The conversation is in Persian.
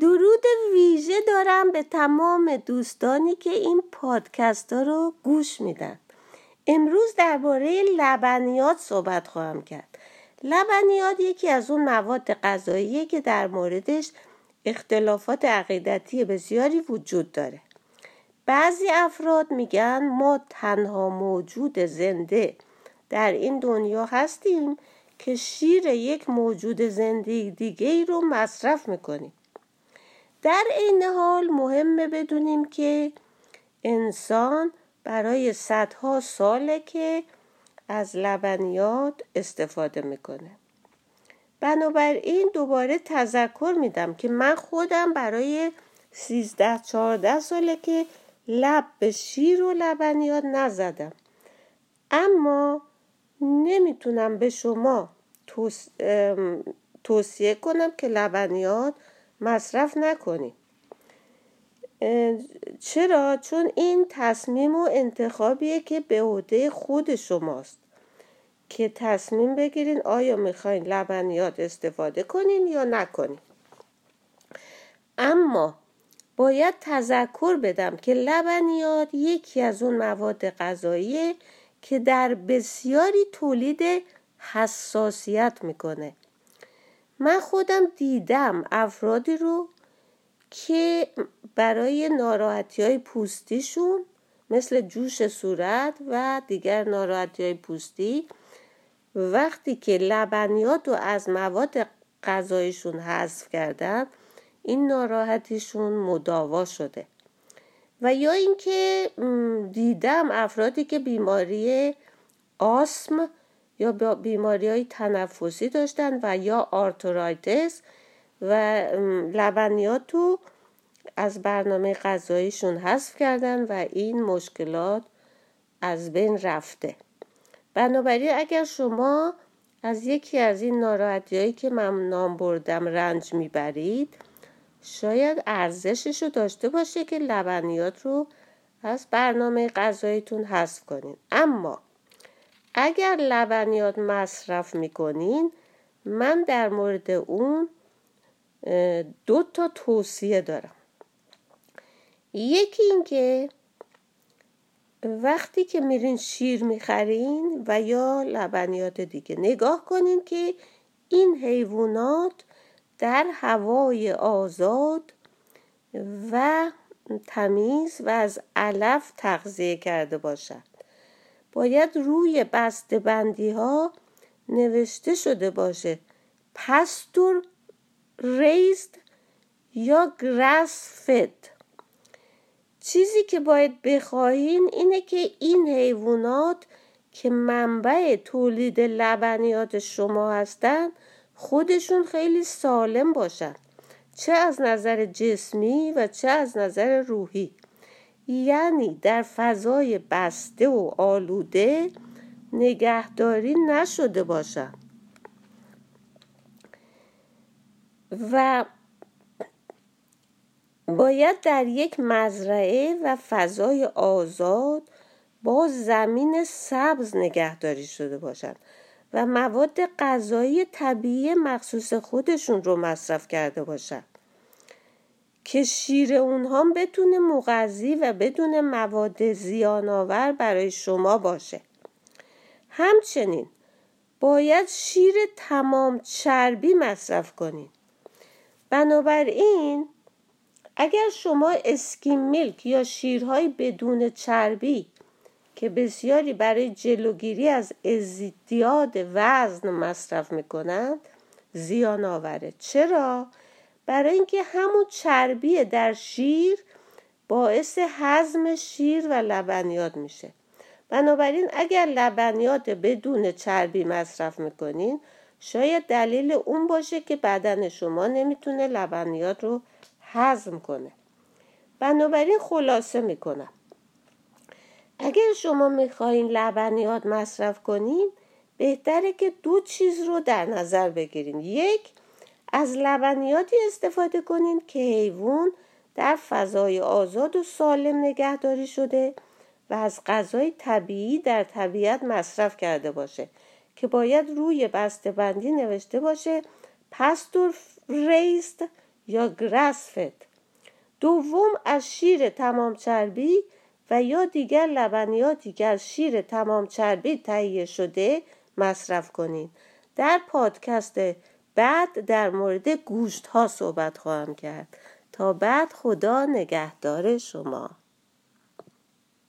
درود ویژه دارم به تمام دوستانی که این پادکست ها رو گوش میدن. امروز درباره لبنیات صحبت خواهم کرد. لبنیات یکی از اون مواد غذاییه که در موردش اختلافات عقیدتی بسیاری وجود داره. بعضی افراد میگن ما تنها موجود زنده در این دنیا هستیم که شیر یک موجود زنده دیگه ای رو مصرف می‌کنیم. در این حال مهمه بدونیم که انسان برای صدها ساله که از لبنیات استفاده می‌کنه. بنابراین دوباره تذکر میدم که من خودم برای سیزده چهارده ساله که لب به شیر و لبنیات نزدم. اما نمی‌تونم به شما توصیه کنم که لبنیات مصرف نکنید چرا؟ چون این تصمیم و انتخابیه که به عهده خود شماست. که تصمیم بگیرین آیا می‌خواین لبنیات استفاده کنین یا نکنین. اما باید تذکر بدم که لبنیات یکی از اون مواد غذاییه که در بسیاری تولید حساسیت می‌کنه. من خودم دیدم افرادی رو که برای ناراحتی های پوستیشون مثل جوش صورت و دیگر ناراحتی های پوستی وقتی که لبنیات رو از مواد غذایشون حذف کردن این ناراحتیشون مداوا شده. و یا اینکه دیدم افرادی که بیماری آسم یا بیماری های تنفسی داشتن و یا آرتورایتس و لبنیات از برنامه غذاییشون حذف کردن و این مشکلات از بین رفته. بنابراین اگر شما از یکی از این ناراحتی هایی که من نام بردم رنج می‌برید شاید ارزشش رو داشته باشه که لبنیات رو از برنامه غذاییتون حذف کنین. اما اگر لبنیات مصرف می‌کنین من در مورد اون دو تا توصیه دارم. یکی اینکه وقتی که میرین شیر می‌خرین و یا لبنیات دیگه نگاه کنین که این حیوانات در هوای آزاد و تمیز و از علف تغذیه کرده باشد باید روی بسته بندی ها نوشته شده باشه. پستور ریزد یا گراس فد چیزی که باید بخواهین اینه که این حیوانات که منبع تولید لبنیات شما هستند خودشون خیلی سالم باشن. چه از نظر جسمی و چه از نظر روحی. یعنی در فضای بسته و آلوده نگهداری نشده باشن. و باید در یک مزرعه و فضای آزاد با زمین سبز نگهداری شده باشند و مواد غذایی طبیعی مخصوص خودشون رو مصرف کرده باشند که شیر اونها بتونه مغذی و بدون مواد زیانآور برای شما باشه. همچنین باید شیر تمام چربی مصرف کنید بنابراین اگر شما اسکیم میلک یا شیرهای بدون چربی که بسیاری برای جلوگیری از ازدیاد وزن مصرف می‌کنند زیان آوره چرا؟ برای اینکه همون چربی در شیر باعث هضم شیر و لبنیات میشه. بنابراین اگر لبنیات بدون چربی مصرف می‌کنین شاید دلیل اون باشه که بدن شما نمی‌تونه لبنیات رو هضم کنه. بنابراین خلاصه می‌کنم. اگر شما می‌خواین لبنیات مصرف کنین بهتره که دو چیز رو در نظر بگیرین. یک از لبنیاتی استفاده کنین که حیوان در فضای آزاد و سالم نگهداری شده و از غذای طبیعی در طبیعت مصرف کرده باشه که باید روی بسته بندی نوشته باشه پستور ریست یا گرسفت دوم از شیر تمام چربی و یا دیگر لبنیاتی که از شیر تمام چربی تهیه شده مصرف کنید در پادکست بعد در مورد گوشت ها صحبت خواهم کرد. تا بعد خدا نگهدار شما.